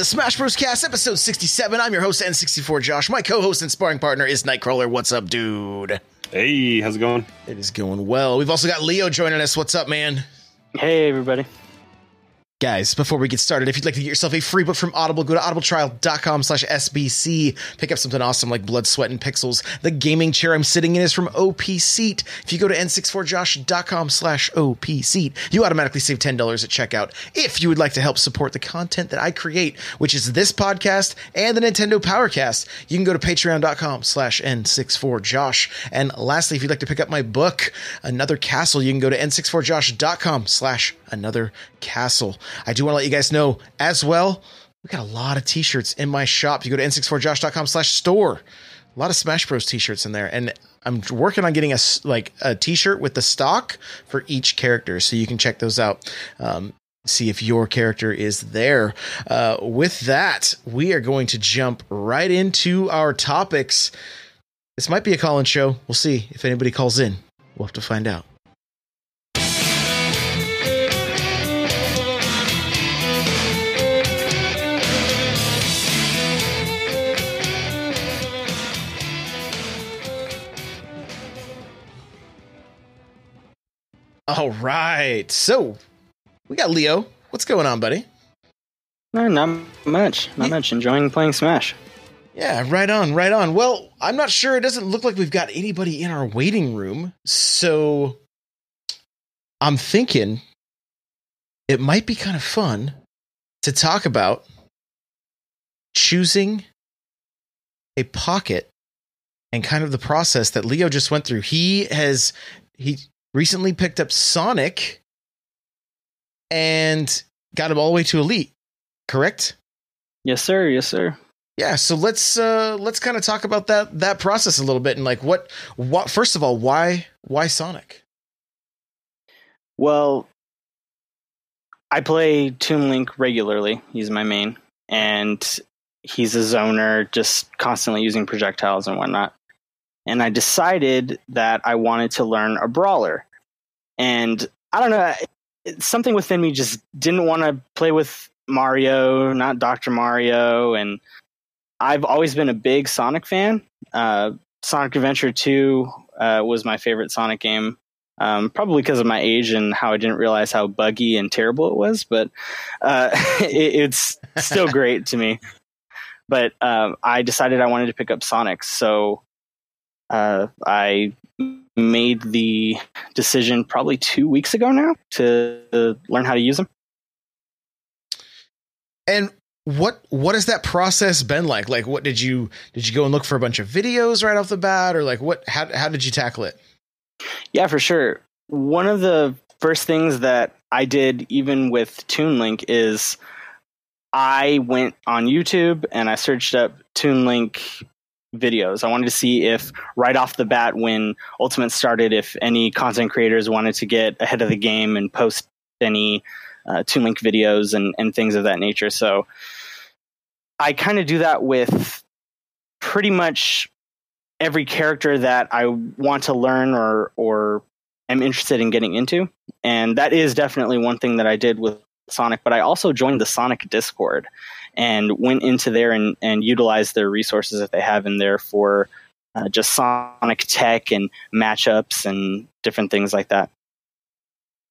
You're listening to the Smash Bros. Cast, episode 67. I'm your host, N64 Josh. My co host and sparring partner is Nightcrawler. What's up, dude? Hey, how's it going? It is going well. We've also got Leo joining us. What's up, man? Hey, everybody. Guys, before we get started, if you'd like to get yourself a free book from Audible, go to audibletrial.com slash SBC. Pick up something awesome like Blood, Sweat, and Pixels. The gaming chair I'm sitting in is from OP Seat. If you go to n64josh.com slash OP Seat, you automatically save $10 at checkout. If you would like to help support the content that I create, which is this podcast and the Nintendo Powercast, you can go to patreon.com slash N64Josh. And lastly, if you'd like to pick up my book, Another Castle, you can go to n64josh.com slash Another Castle. I do want to let you guys know as well, we got a lot of t-shirts in my shop. You go to n64josh.com slash store. A lot of Smash Bros t-shirts in there. And I'm working on getting a like a t-shirt with the stock for each character. So you can check those out. Um, see if your character is there. Uh, with that, we are going to jump right into our topics. This might be a call-in show. We'll see if anybody calls in. We'll have to find out. All right. So we got Leo. What's going on, buddy? No, not much. Not Yeah. much. Enjoying playing Smash. Yeah, right on, right on. Well, I'm not sure. It doesn't look like we've got anybody in our waiting room. So I'm thinking it might be kind of fun to talk about choosing a pocket and kind of the process that Leo just went through. He has he recently picked up Sonic and got him all the way to Elite, correct? Yes, sir. Yes, sir. Yeah, so let's uh let's kind of talk about that that process a little bit and like what what first of all, why why Sonic? Well, I play Toon Link regularly. He's my main, and he's a zoner, just constantly using projectiles and whatnot. And I decided that I wanted to learn a brawler, and I don't know, something within me just didn't want to play with Mario, not Doctor Mario, and I've always been a big Sonic fan. Uh, Sonic Adventure Two uh, was my favorite Sonic game um, probably because of my age and how I didn't realize how buggy and terrible it was. But uh, it, it's still great to me. But um, I decided I wanted to pick up Sonic, so uh, I made the decision probably two weeks ago now to learn how to use them. And what what has that process been like? Like what did you did you go and look for a bunch of videos right off the bat or like what how how did you tackle it? Yeah, for sure. One of the first things that I did, even with Toon Link, is I went on YouTube and I searched up Toon Link videos. I wanted to see if right off the bat, when Ultimate started, if any content creators wanted to get ahead of the game and post any uh, Link videos and, and things of that nature. So I kind of do that with pretty much every character that I want to learn or or am interested in getting into. And that is definitely one thing that I did with Sonic, but I also joined the Sonic Discord and went into there and, and utilized their resources that they have in there for uh, just Sonic tech and matchups and different things like that.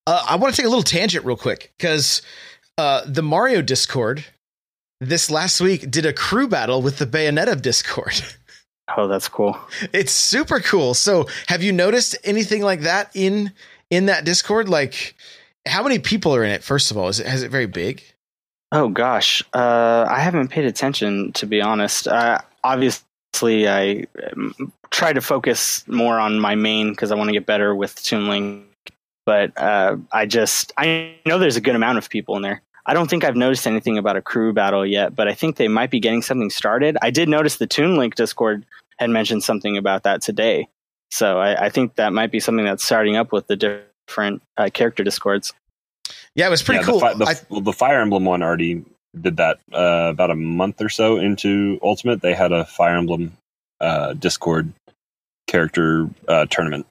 Uh, I want to take a little tangent real quick because uh, the Mario Discord this last week did a crew battle with the Bayonetta Discord. Oh, that's cool. it's super cool. So, have you noticed anything like that in in that Discord? Like, how many people are in it? First of all, is it has it very big? Oh gosh, uh, I haven't paid attention to be honest. Uh, obviously, I um, try to focus more on my main because I want to get better with Toon Link. But uh, I just I know there's a good amount of people in there. I don't think I've noticed anything about a crew battle yet, but I think they might be getting something started. I did notice the Toon Link Discord had mentioned something about that today, so I, I think that might be something that's starting up with the different uh, character discords. Yeah, it was pretty Yeah, cool. The, fi- the, I- well, the Fire Emblem one already did that uh, about a month or so into Ultimate. They had a Fire Emblem uh, Discord character uh, tournament.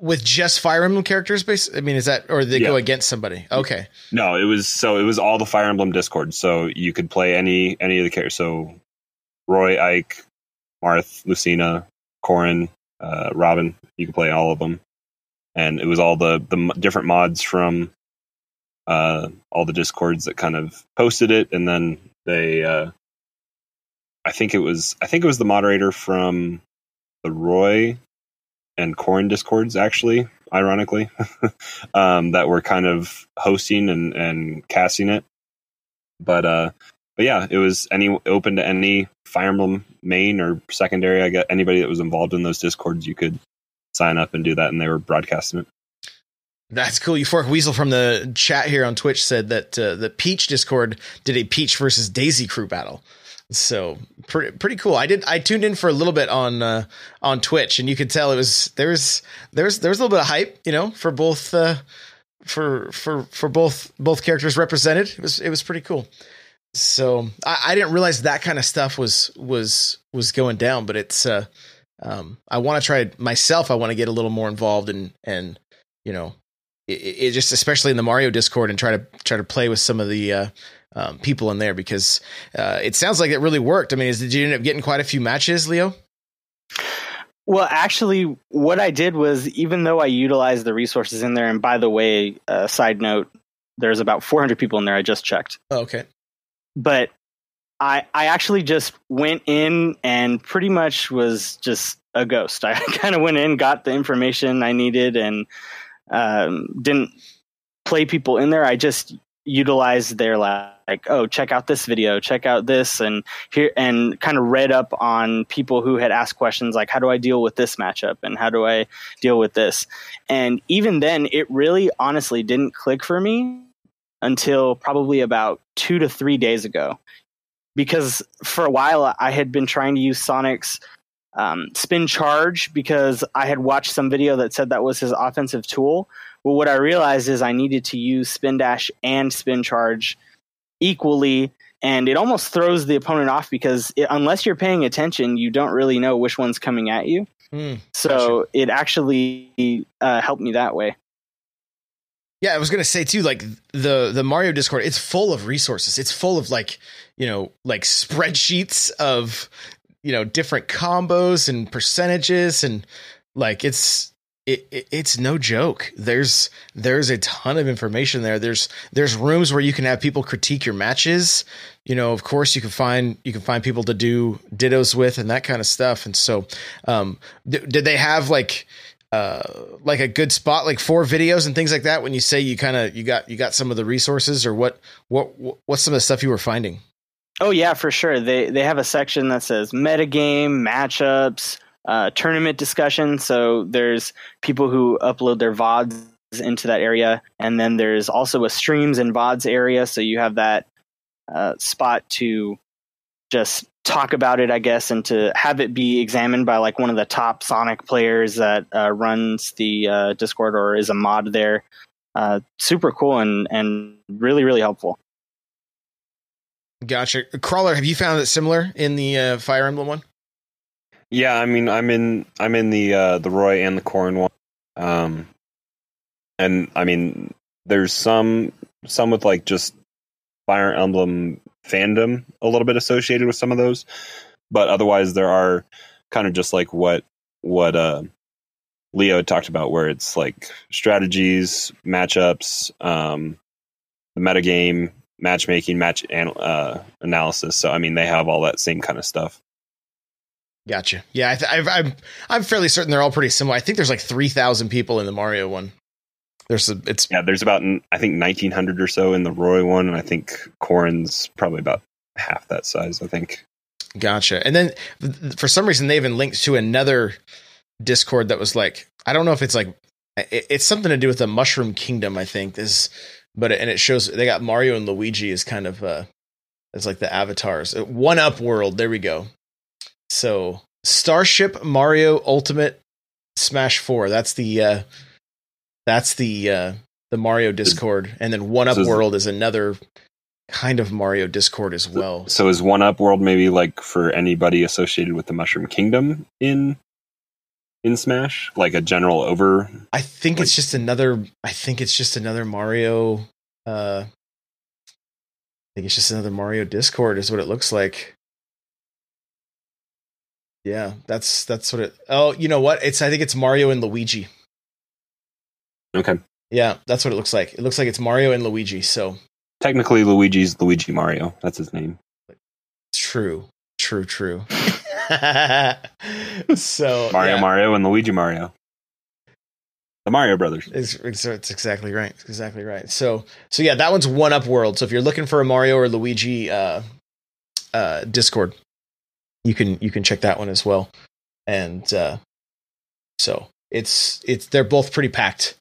with just Fire Emblem characters. Base. I mean, is that or they Yeah. go against somebody? Okay. No, it was so it was all the Fire Emblem Discord. So you could play any any of the characters. So Roy, Ike, Marth, Lucina, Corrin, uh, Robin. You could play all of them, and it was all the the different mods from uh, all the discords that kind of posted it, and then they. Uh, I think it was I think it was the moderator from the Roy and Corrin discords actually ironically um, that were kind of hosting and, and casting it. But uh, but yeah, it was any open to any Fire Emblem main or secondary. I got anybody that was involved in those discords, you could sign up and do that, and they were broadcasting it. That's cool. Euphoric Weasel from the chat here on Twitch said that uh, the Peach Discord did a Peach versus Daisy crew battle. So pretty pretty cool. I did I tuned in for a little bit on uh, on Twitch, and you could tell it was there was there was there was a little bit of hype, you know, for both uh, for for for both both characters represented. It was it was pretty cool. So I, I didn't realize that kind of stuff was was was going down, but it's uh, um, I want to try myself. I want to get a little more involved and and you know it, it just especially in the Mario Discord and try to try to play with some of the uh, um, people in there because uh, it sounds like it really worked. I mean, is, did you end up getting quite a few matches, Leo? Well, actually, what I did was even though I utilized the resources in there, and by the way, uh, side note, there's about 400 people in there. I just checked, Oh, okay. but I I actually just went in and pretty much was just a ghost. I kind of went in, got the information I needed, and um, didn't play people in there. I just utilized their like, oh, check out this video, check out this, and here, and kind of read up on people who had asked questions like, how do I deal with this matchup, and how do I deal with this, and even then, it really, honestly, didn't click for me until probably about two to three days ago, because for a while I had been trying to use Sonic's um, spin charge because I had watched some video that said that was his offensive tool. But what I realized is I needed to use spin dash and spin charge equally, and it almost throws the opponent off because it, unless you're paying attention, you don't really know which one's coming at you. Hmm. So it actually uh, helped me that way. Yeah, I was gonna say too, like the the Mario Discord, it's full of resources. It's full of like you know like spreadsheets of you know different combos and percentages and like it's it, it, it's no joke. There's there's a ton of information there. There's there's rooms where you can have people critique your matches. You know, of course, you can find you can find people to do dittos with and that kind of stuff. And so, um, d- did they have like uh like a good spot like for videos and things like that when you say you kind of you got you got some of the resources or what what what's some of the stuff you were finding Oh yeah, for sure. They they have a section that says metagame, matchups, uh, tournament discussion. So there's people who upload their VODs into that area, and then there's also a streams and VODs area. So you have that uh, spot to just talk about it, I guess, and to have it be examined by like one of the top Sonic players that uh, runs the uh, Discord or is a mod there. Uh, super cool and and really really helpful. Gotcha. Crawler have you found it similar in the uh, fire emblem one? Yeah, I mean, I'm in I'm in the uh, the Roy and the Corrin one, um, and I mean, there's some some with like just Fire Emblem fandom a little bit associated with some of those, but otherwise there are kind of just like what what uh, Leo talked about, where it's like strategies, matchups, um, the metagame, matchmaking, match an- uh, analysis. So I mean, they have all that same kind of stuff. gotcha yeah I th- I've, I'm I'm fairly certain they're all pretty similar I think there's like three thousand people in the Mario one there's a it's Yeah, there's about I think 1900 or so in the Roy one, and I think Corrin's probably about half that size. I think. Gotcha. And then th- for some reason they even linked to another Discord that was like I don't know if it's like it, it's something to do with the Mushroom Kingdom. I think is, but and it shows they got Mario and Luigi as kind of uh as like the avatars. Uh, One Up World. There we go. So Starship Mario Ultimate Smash Four. That's the uh that's the uh the Mario Discord, and then One Up So World is another kind of Mario Discord as well. So is One Up World maybe like for anybody associated with the Mushroom Kingdom in in Smash, like a general over. I think it's just another. I think it's just another Mario. Uh, I think it's just another Mario Discord, is what it looks like. Yeah, that's that's what it. Oh, you know what? It's I think it's Mario and Luigi. Okay, Yeah, that's what it looks like. It looks like it's Mario and Luigi. So technically Luigi's Luigi Mario. That's his name. true, true, true. so Mario yeah. Mario and Luigi Mario. The Mario Brothers. It's, it's, it's exactly right. It's exactly right. So so yeah, that one's one up world. So if you're looking for a Mario or Luigi uh, uh, Discord, you can you can check that one as well. And uh, so it's it's they're both pretty packed.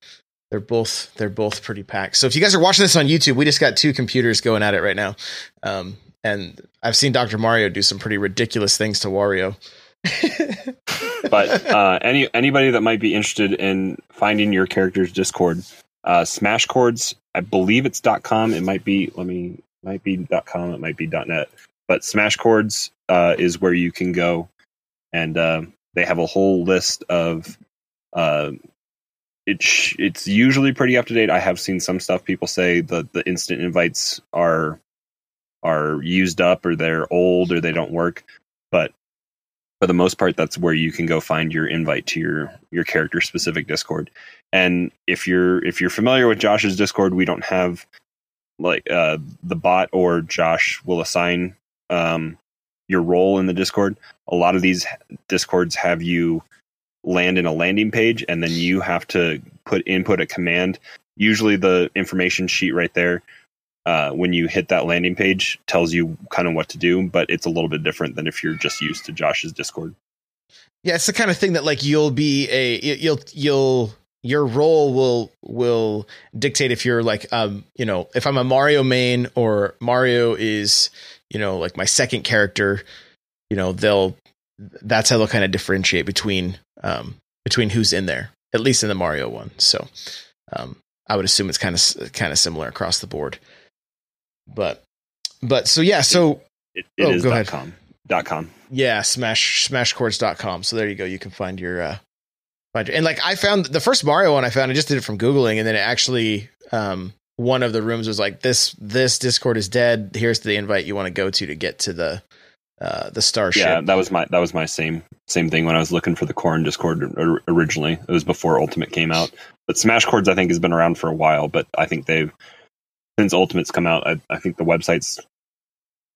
They're both they're both pretty packed. So if you guys are watching this on YouTube, we just got two computers going at it right now. Um, and I've seen Dr. Mario do some pretty ridiculous things to Wario. but uh, any anybody that might be interested in finding your character's Discord, uh, Smashcords, I believe it's .com. It might be. Let me. Might be .com. It might be .net. But Smashcords uh, is where you can go, and uh, they have a whole list of. Uh, it it's usually pretty up to date. I have seen some stuff. People say the the instant invites are are used up or they're old or they don't work, but for the most part that's where you can go find your invite to your your character specific discord. And if you're if you're familiar with josh's discord we don't have like uh the bot or josh will assign um your role in the discord. A lot of these discords have you land in a landing page and then you have to put input a command. Usually the information sheet right there uh, when you hit that landing page tells you kind of what to do but it's a little bit different than if you're just used to josh's discord Yeah, it's the kind of thing that like you'll be a you'll you'll your role will will dictate if you're like um you know if I'm a Mario main or Mario is you know like my second character, you know they'll that's how they'll kind of differentiate between um between who's in there at least in the Mario one. So um I would assume it's kind of kind of similar across the board. But but so yeah so it, it Oh, is go dot ahead. com. Dot com. Yeah smash smashcords.com so there you go. You can find your uh find your, and like i found the first mario one i found i just did it from googling and then it actually um one of the rooms was like this this discord is dead. Here's the invite you want to go to to get to the uh the starship. Yeah that was my that was my same same thing when i was looking for the corrin discord originally. It was before ultimate came out. But smashcords i think has been around for a while but i think they've since ultimate's come out i, I think the website's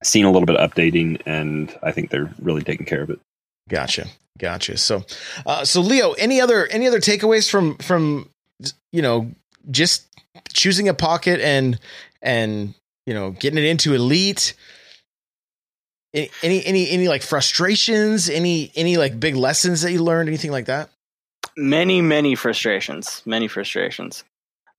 seen a little bit of updating and i think they're really taking care of it. Gotcha. Gotcha. So uh so leo any other any other takeaways from from you know just choosing a pocket and and you know getting it into elite? Any any any, any like frustrations? Any any like big lessons that you learned? Anything like that? Many many frustrations. Many frustrations.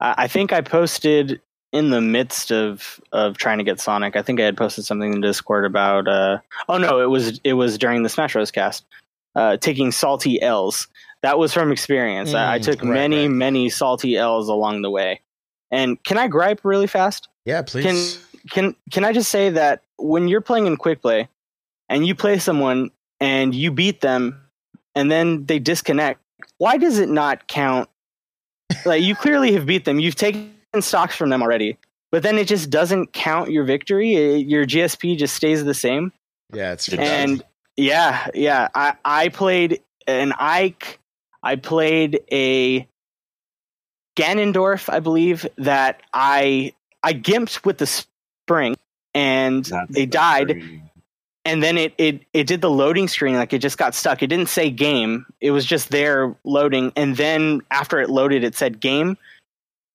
I, I think i posted in the midst of of trying to get sonic i think i had posted something in discord about uh oh no it was it was during the smash bros cast uh taking salty l's that was from experience I, I Mm, took right, many right. many salty l's along the way and can i gripe really fast yeah please Can can can I just say that when you're playing in quick play and you play someone and you beat them and then they disconnect, why does it not count? like you clearly have beat them. You've taken stocks from them already. But then it just doesn't count your victory. It- your GSP just stays the same. yeah it's It does. And yeah, yeah. I, I played an Ike. I played a Ganondorf, I believe, that I I gimped with the spring and That's- they died very- and then it, it it did the loading screen like it just got stuck. It didn't say game. It was just there loading and then after it loaded it said game.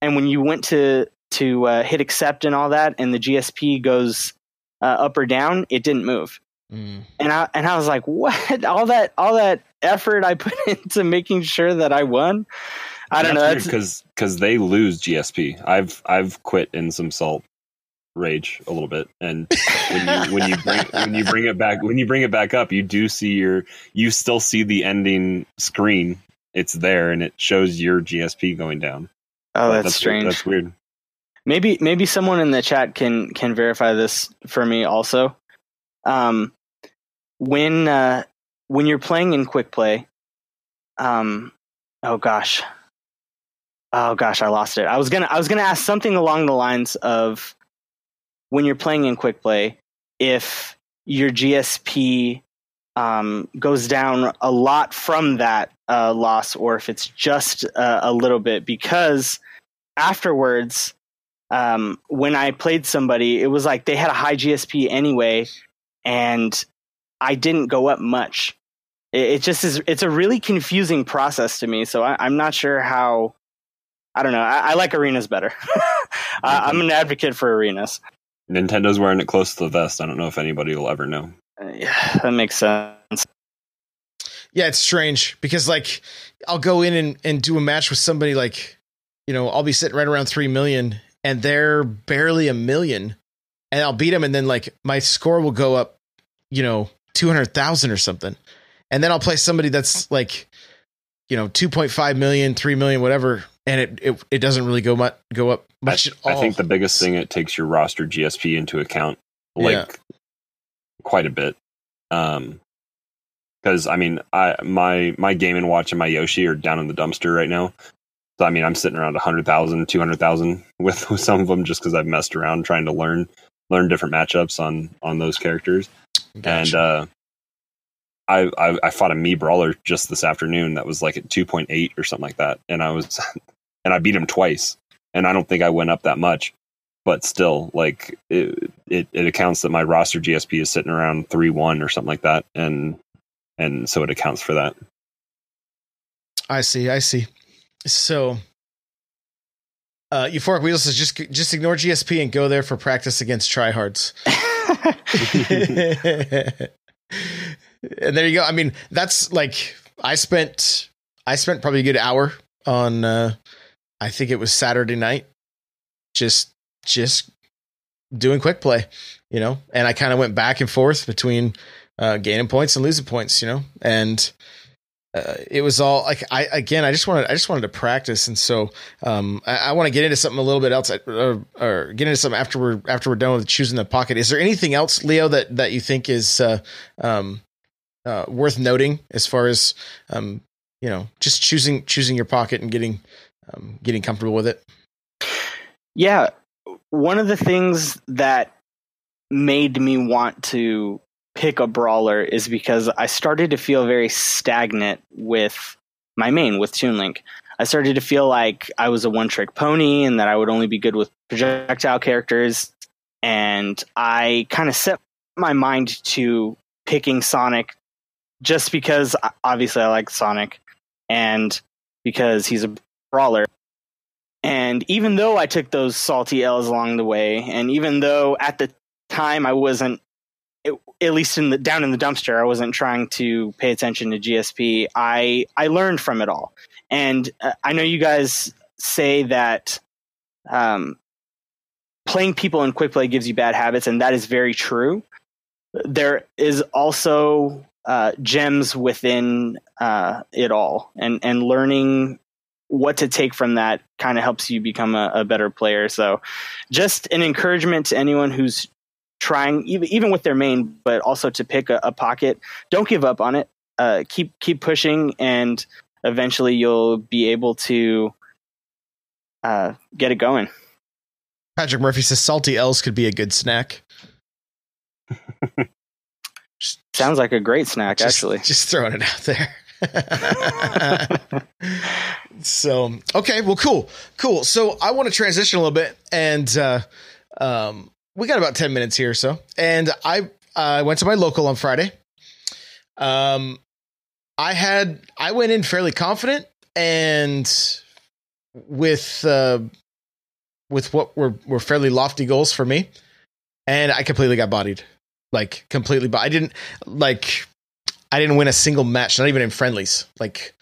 And when you went to to uh, hit accept and all that and the GSP goes uh, up or down, it didn't move Mm. and I and I was like, what? All that all that effort I put into making sure that I won. I don't know. Because because they lose GSP. I've I've quit in some salt rage a little bit, and when you when you bring when you bring it back when you bring it back up, you do see your you still see the ending screen. It's there, and it shows your GSP going down. Oh, that's, weird- strange. That's weird. maybe maybe someone in the chat can can verify this for me also. Um, when uh, when you're playing in quick play, um, oh gosh, oh gosh, I lost it. I was gonna I was gonna ask something along the lines of when you're playing in quick play, if your GSP um, goes down a lot from that uh, loss, or if it's just uh, a little bit, because afterwards, um, when I played somebody, it was like they had a high GSP anyway, and I didn't go up much. It, it just is. It's a really confusing process to me. So I, am not sure how. I don't know. I, I like arenas better. I, I'm an advocate for arenas. Nintendo's wearing it close to the vest. I don't know if anybody will ever know. Uh, yeah, that makes sense. Yeah, it's strange because like I'll go in and, and do a match with somebody like, you know, I'll be sitting right around three million and they're barely a million, and I'll beat them, and then like my score will go up, you know, two hundred thousand or something, and then I'll play somebody that's like, you know, 2.5 million, 3 million, whatever, and it it, it doesn't really go much go up much I, at all. I think the biggest thing it takes your roster GSP into account, like yeah. quite a bit. Um, because I mean, I my my game and watch and my Yoshi are down in the dumpster right now. So I mean, I'm sitting around 100,000, 200,000 with, with some of them just because I've messed around trying to learn learn different matchups on on those characters. Gotcha. And uh, I, I, I fought a Mii brawler just this afternoon that was like at 2.8 or something like that, and I was and I beat him twice, and I don't think I went up that much, but still, like it it, it accounts that my roster GSP is sitting around three one or something like that, and and so it accounts for that. I see, I see. So, uh, Euphoric Weasel says just just ignore GSP and go there for practice against tryhards. and there you go. I mean, that's like I spent I spent probably a good hour on uh I think it was Saturday night just just doing quick play, you know, and I kind of went back and forth between uh gaining points and losing points, you know, and uh, it was all like I again I just wanted I just wanted to practice and so um, I, I want to get into something a little bit else or, or, get into something after we're after we're done with choosing the pocket. Is there anything else, Leo, that that you think is uh, um, uh, worth noting as far as um, you know just choosing choosing your pocket and getting um, getting comfortable with it? Yeah, one of the things that made me want to pick a brawler is because I started to feel very stagnant with my main with Toon Link. I started to feel like I was a one trick pony and that I would only be good with projectile characters. And I kind of set my mind to picking Sonic just because obviously I like Sonic and because he's a brawler. And even though I took those salty L's along the way, and even though at the time I wasn't at least in the down in the dumpster, I wasn't trying to pay attention to GSP. I I learned from it all, and uh, I know you guys say that um, playing people in quick play gives you bad habits, and that is very true. There is also uh, gems within uh, it all, and and learning what to take from that kind of helps you become a, a, better player. So, just an encouragement to anyone who's trying even even with their main, but also to pick a, a pocket. Don't give up on it. Uh, keep keep pushing, and eventually you'll be able to uh, get it going. Patrick Murphy says salty L's could be a good snack. Sounds like a great snack, just, actually. Just throwing it out there. so okay, well, cool, cool. So I want to transition a little bit, and uh, um, we got about 10 minutes here or so. And I uh, went to my local on Friday. Um, I had, I went in fairly confident and with, uh, with what were, were fairly lofty goals for me. And I completely got bodied. Like completely, but I didn't like, I didn't win a single match, not even in friendlies. Like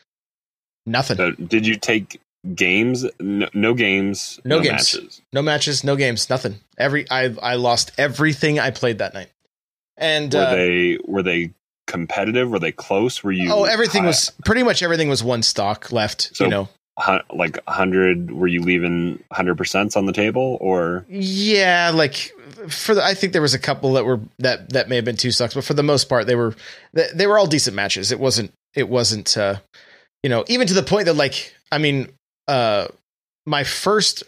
nothing. So did you take games, no, no games, no, no games, matches. no matches, no games, nothing. Every I I lost everything I played that night. And were uh, they were they competitive? Were they close? Were you? Oh, everything high? was pretty much everything was one stock left. So, you know, like hundred. Were you leaving hundred percent on the table, or? Yeah, like for the, I think there was a couple that were that that may have been two stocks, but for the most part, they were they, they were all decent matches. It wasn't it wasn't. uh you know, even to the point that like, I mean, uh, my first,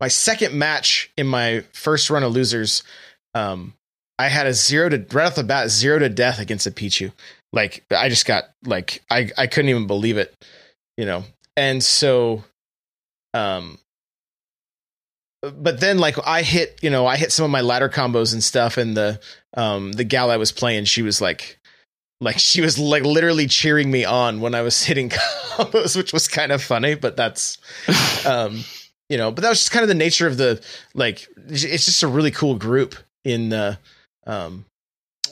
my second match in my first run of losers, um, I had a zero to right off the bat, zero to death against a Pichu. Like I just got like I I couldn't even believe it, you know. And so, um, but then like I hit, you know, I hit some of my ladder combos and stuff, and the um the gal I was playing, she was like, like she was like literally cheering me on when I was hitting combos, which was kind of funny, but that's um you know, but that was just kind of the nature of the like it's just a really cool group in the um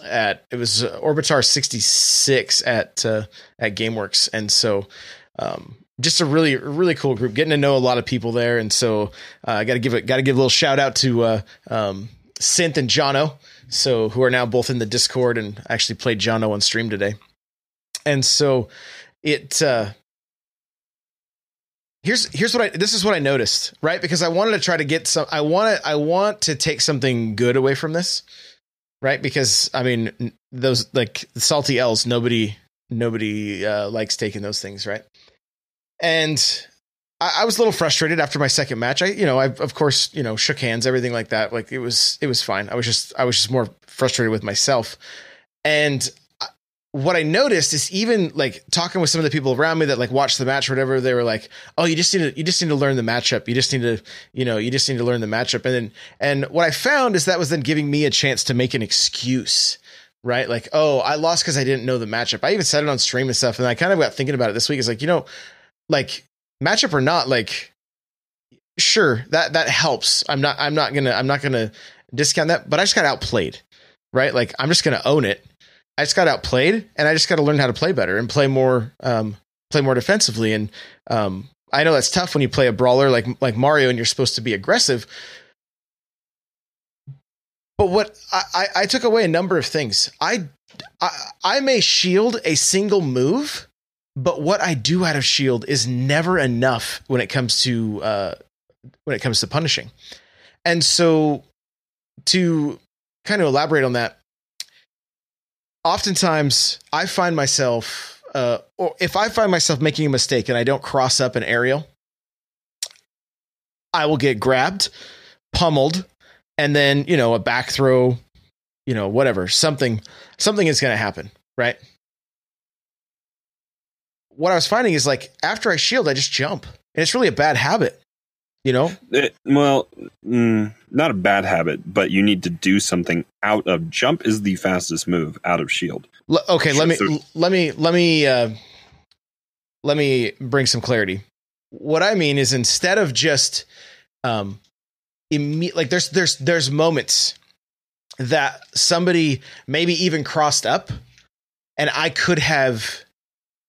at it was Orbitar 66 at uh, at GameWorks. And so um just a really really cool group. Getting to know a lot of people there. And so uh, I got to give it got to give a little shout out to uh, um, Synth and Jono so who are now both in the Discord and actually played Jono on stream today. And so it uh here's here's what I this is what I noticed right? Because I wanted to try to get some I want to I want to take something good away from this right? Because I mean those like salty L's nobody nobody uh, likes taking those things right? And I, I, was a little frustrated after my second match I you know I of course you know shook hands everything like that like it was it was fine I was just I was just more frustrated with myself and what I noticed is even like talking with some of the people around me that like watched the match or whatever, they were like, "Oh, you just need to you just need to learn the matchup. You just need to you know you just need to learn the matchup." And then and what I found is that was then giving me a chance to make an excuse, right? Like, "Oh, I lost because I didn't know the matchup." I even said it on stream and stuff, and I kind of got thinking about it this week. It's like you know, like matchup or not, like sure that that helps. I'm not I'm not gonna I'm not gonna discount that, but I just got outplayed, right? Like I'm just gonna own it I just got outplayed, and I just got to learn how to play better and play more, um, play more defensively. And um, I know that's tough when you play a brawler like like Mario and you're supposed to be aggressive. But what I, I, took away a number of things. I, I I may shield a single move, but what I do out of shield is never enough when it comes to uh, when it comes to punishing. And so, to kind of elaborate on that, oftentimes I find myself, uh, or if I find myself making a mistake and I don't cross up an aerial, I will get grabbed, pummeled, and then you know a back throw, you know whatever something something is going to happen, right? What I was finding is like after I shield, I just jump, and it's really a bad habit. You know? It, well, mm, not a bad habit, but you need to do something out of jump is the fastest move out of shield. L- okay, sure, let me so- let me let me uh, let me bring some clarity. What I mean is instead of just um imme- like there's there's there's moments that somebody maybe even crossed up and I could have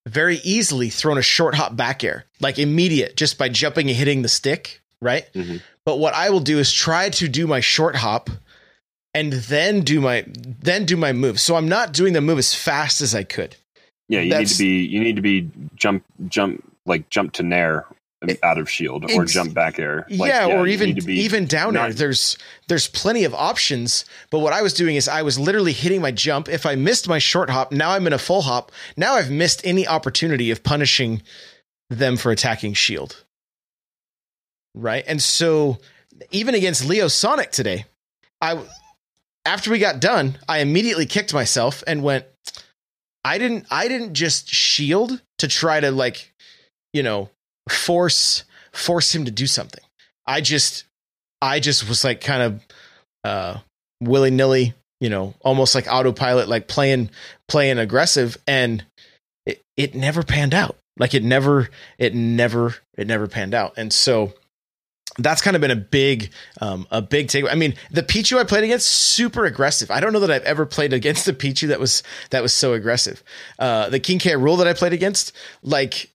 very easily thrown a short hop back air, like immediate, just by jumping and hitting the stick right? Mm-hmm. But what I will do is try to do my short hop and then do my then do my move. So I'm not doing the move as fast as I could. Yeah, you That's, need to be you need to be jump jump like jump to nair out of shield or jump back air. Like, yeah, yeah, or even even down air. There's there's plenty of options. But what I was doing is I was literally hitting my jump. If I missed my short hop, now I'm in a full hop. Now I've missed any opportunity of punishing them for attacking shield right? And so even against Leo Sonic today, I after we got done, I immediately kicked myself and went I didn't I didn't just shield to try to like you know force force him to do something. I just I just was like kind of uh willy-nilly, you know, almost like autopilot like playing playing aggressive and it, it never panned out. Like it never it never it never panned out. And so that's kind of been a big um, a big take. I mean, the Pichu I played against super aggressive. I don't know that I've ever played against a Pichu that was that was so aggressive. Uh, the King K. Rool that I played against, like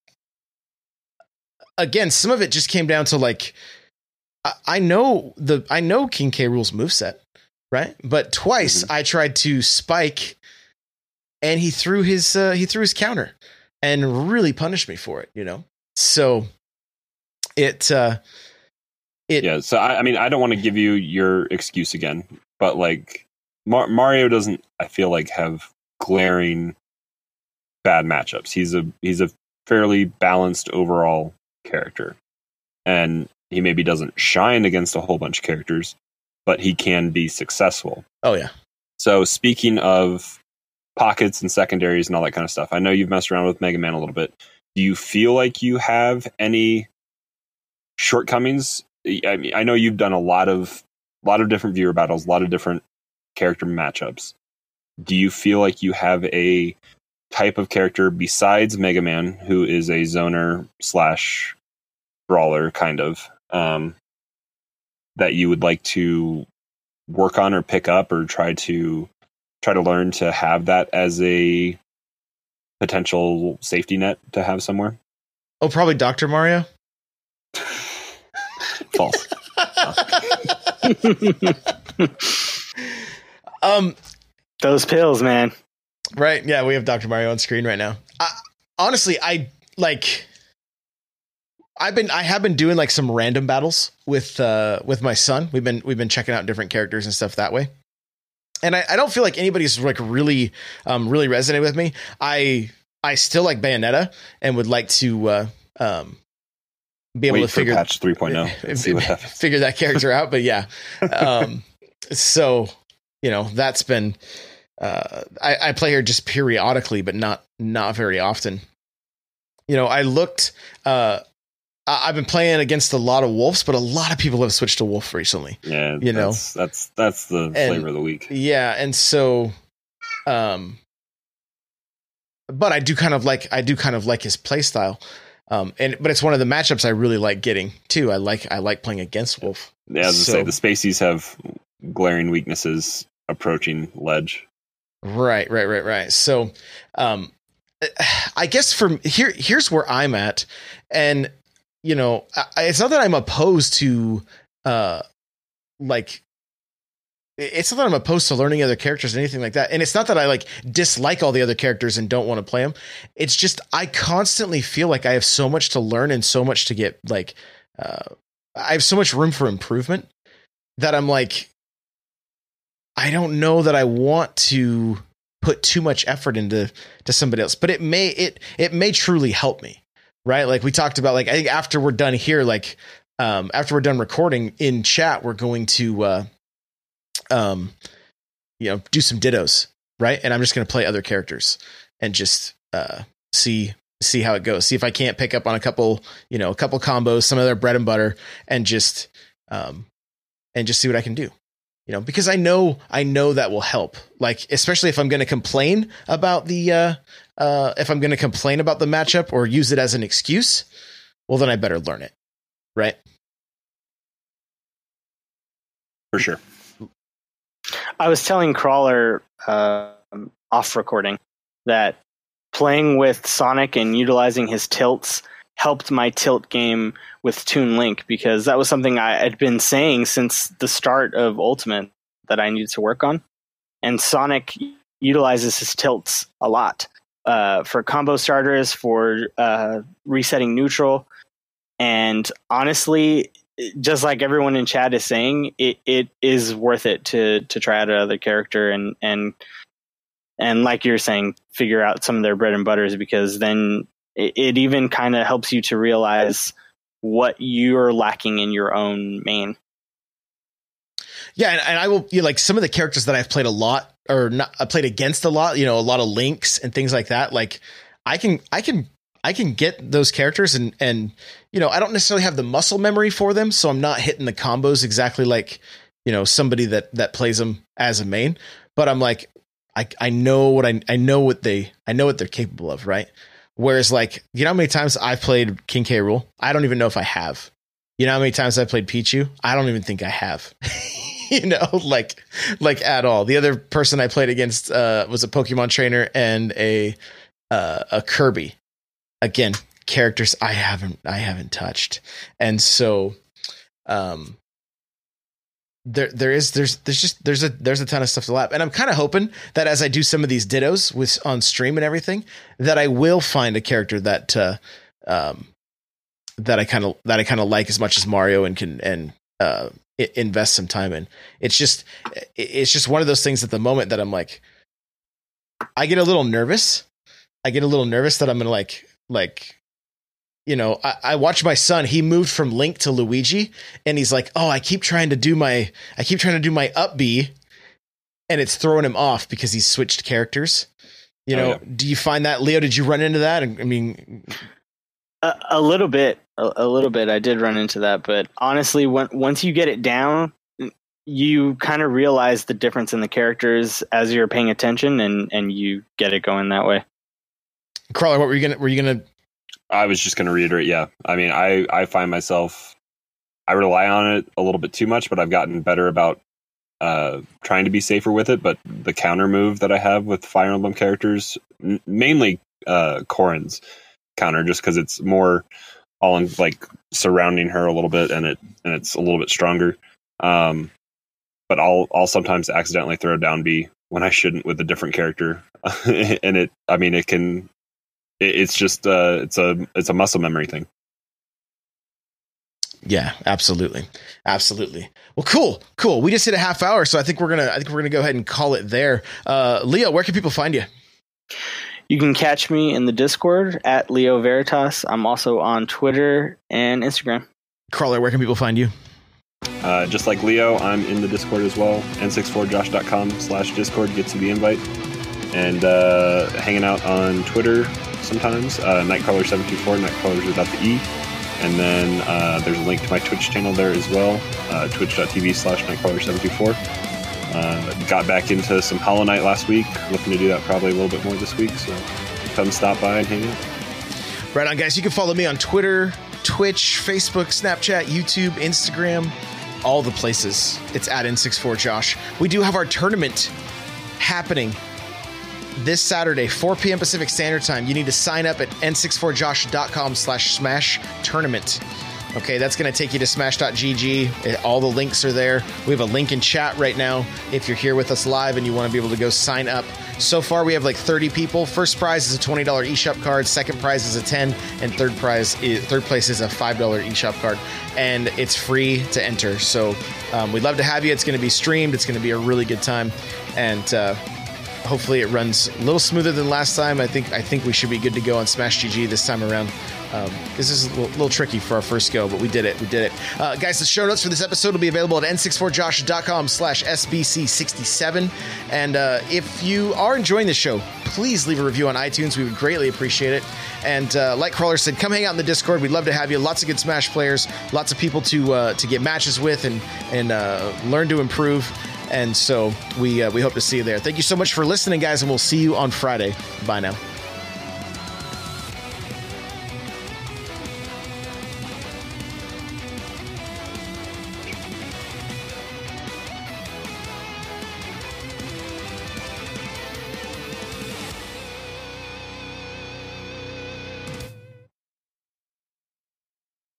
again, some of it just came down to like I, I know the I know King K. Rool's moveset, right? But twice mm-hmm. I tried to spike and he threw his uh, he threw his counter and really punished me for it, you know. So it uh it, yeah, so I, I mean, I don't want to give you your excuse again, but like Mar- Mario doesn't, I feel like, have glaring bad matchups. He's a he's a fairly balanced overall character. And he maybe doesn't shine against a whole bunch of characters, but he can be successful. Oh yeah. So speaking of pockets and secondaries and all that kind of stuff, I know you've messed around with Mega Man a little bit. Do you feel like you have any shortcomings? I mean, I know you've done a lot of a lot of different viewer battles, a lot of different character matchups. Do you feel like you have a type of character besides Mega Man, who is a zoner slash brawler kind of, um, that you would like to work on or pick up or try to try to learn to have that as a potential safety net to have somewhere? Oh, probably Doctor Mario. False. um, Those pills, man. Right? Yeah, we have Doctor Mario on screen right now. I, honestly, I like. I've been I have been doing like some random battles with uh with my son. We've been we've been checking out different characters and stuff that way. And I, I don't feel like anybody's like really um really resonated with me. I I still like Bayonetta and would like to uh um be able Wait to figure patch 3.0 and see what happens. figure that character out. But yeah, um, so you know that's been uh, I, I play her just periodically, but not not very often. You know, I looked. Uh, I- I've been playing against a lot of wolves, but a lot of people have switched to wolf recently. Yeah, You know. that's that's that's the And- flavor of the week. Yeah, and so, um, but I do kind of like I do kind of like his play style. Um, and but it's one of the matchups I really like getting too. I like I like playing against Wolf. Yeah, as I say, the Spacies have glaring weaknesses approaching ledge. Right, right, right, right. So, um, I guess from here, here's where I'm at, and you know, I, it's not that I'm opposed to, uh, like, it's not that I'm opposed to learning other characters or anything like that, and it's not that I like dislike all the other characters and don't want to play them. It's just I constantly feel like I have so much to learn and so much to get like, uh, I have so much room for improvement that I'm like, I don't know that I want to put too much effort into to somebody else, but it may it it may truly help me, right? Like we talked about, like I think after we're done here, like um, after we're done recording in chat, we're going to uh, um, you know, do some dittos, right? And I'm just going to play other characters and just uh, see see how it goes. See if I can't pick up on a couple, you know, a couple combos, some of their bread and butter, and just um, and just see what I can do you know because i know i know that will help like especially if i'm going to complain about the uh uh if i'm going to complain about the matchup or use it as an excuse well then i better learn it right For sure. I was telling Crawler uh, off recording that playing with Sonic and utilizing his tilts helped my tilt game with Toon Link because that was something I had been saying since the start of Ultimate that I needed to work on. And Sonic utilizes his tilts a lot uh, for combo starters, for uh, resetting neutral. And honestly, just like everyone in chat is saying, it, it is worth it to to try out another character and and and like you're saying, figure out some of their bread and butters because then it, it even kind of helps you to realize what you're lacking in your own main. yeah and, and i will you know, like some of the characters that i've played a lot or not i played against a lot you know a lot of links and things like that like i can i can i can get those characters and and you know i don't necessarily have the muscle memory for them so i'm not hitting the combos exactly like you know somebody that that plays them as a main but i'm like i i know what i i know what they i know what they're capable of right whereas like you know how many times i've played king k. Rool? I don't even know if i have. You know how many times i've played pichu? I don't even think i have. You know like like at all. The other person i played against uh was a pokemon trainer and a uh a kirby. Again characters i haven't i haven't touched. And so um there there is there's there's just there's a there's a ton of stuff to lap. And i'm kind of hoping that as i do some of these dittos with on stream and everything that i will find a character that uh um that i kind of that i kind of like as much as mario and can and uh invest some time in. It's just it's just one of those things at the moment that i'm like i get a little nervous. I get a little nervous that i'm gonna like like you know, I, I watched my son. He moved from Link to Luigi, and he's like, "Oh, I keep trying to do my, I keep trying to do my up B, and it's throwing him off because he's switched characters." You Oh, know, yeah. do you find that, Leo? Did you run into that? I mean, A, a little bit, a, a little bit. I did run into that, but honestly, when, once you get it down, you kind of realize the difference in the characters as you're paying attention, and and you get it going that way. Crawler, what were you gonna? Were you gonna? I was just going to reiterate. Yeah, I mean, I I find myself I rely on it a little bit too much, but I've gotten better about uh, trying to be safer with it. But the counter move that I have with Fire Emblem characters, m- mainly uh, Corrin's counter, just because it's more all in, like surrounding her a little bit, and it and it's a little bit stronger. Um, but I'll I'll sometimes accidentally throw down B when I shouldn't with a different character, and it I mean it can it, it's just uh it's a it's a muscle memory thing. Yeah, absolutely, absolutely. Well, cool, cool. We just hit a half hour, so I think we're gonna, I think we're gonna go ahead and call it there. Uh, Leo, where can people find you? You can catch me in the Discord at Leo Veritas. I'm also on Twitter and Instagram. Crawler, where can people find you? Uh, just like Leo, I'm in the Discord as well. n64josh.com slash Discord gets you the invite. And uh, hanging out on Twitter sometimes, uh, Nightcrawler724, Nightcrawlers without the E. And then uh, there's a link to my Twitch channel there as well, uh, twitch.tv slash Nightcrawler724. Uh, got back into some Hollow Knight last week. Looking to do that probably a little bit more this week. So come stop by and hang out. Right on, guys. You can follow me on Twitter, Twitch, Facebook, Snapchat, YouTube, Instagram, all the places. It's at N64Josh. We do have our tournament happening this Saturday, 4 p.m. Pacific Standard Time. You need to sign up at n64josh.com slash smash tournament. Okay, that's going to take you to smash.gg. All the links are there. We have a link in chat right now if you're here with us live and you want to be able to go sign up. So far, we have like 30 people. First prize is a $20 eShop card. Second prize is a 10, and third prize, is, third place is a $5 eShop card, and it's free to enter. So um, we'd love to have you. It's going to be streamed. It's going to be a really good time, and uh, hopefully it runs a little smoother than last time. I think I think we should be good to go on Smash GG this time around. Um, this is a little, little tricky for our first go, but we did it. We did it. Uh, guys, the show notes for this episode will be available at n64josh.com slash sbc67. And uh, if you are enjoying the show, please leave a review on iTunes. We would greatly appreciate it. And uh, like Crawler said, come hang out in the Discord. We'd love to have you. Lots of good Smash players, lots of people to uh, to get matches with and and uh, learn to improve. And so we uh, we hope to see you there. Thank you so much for listening, guys, and we'll see you on Friday. Bye now.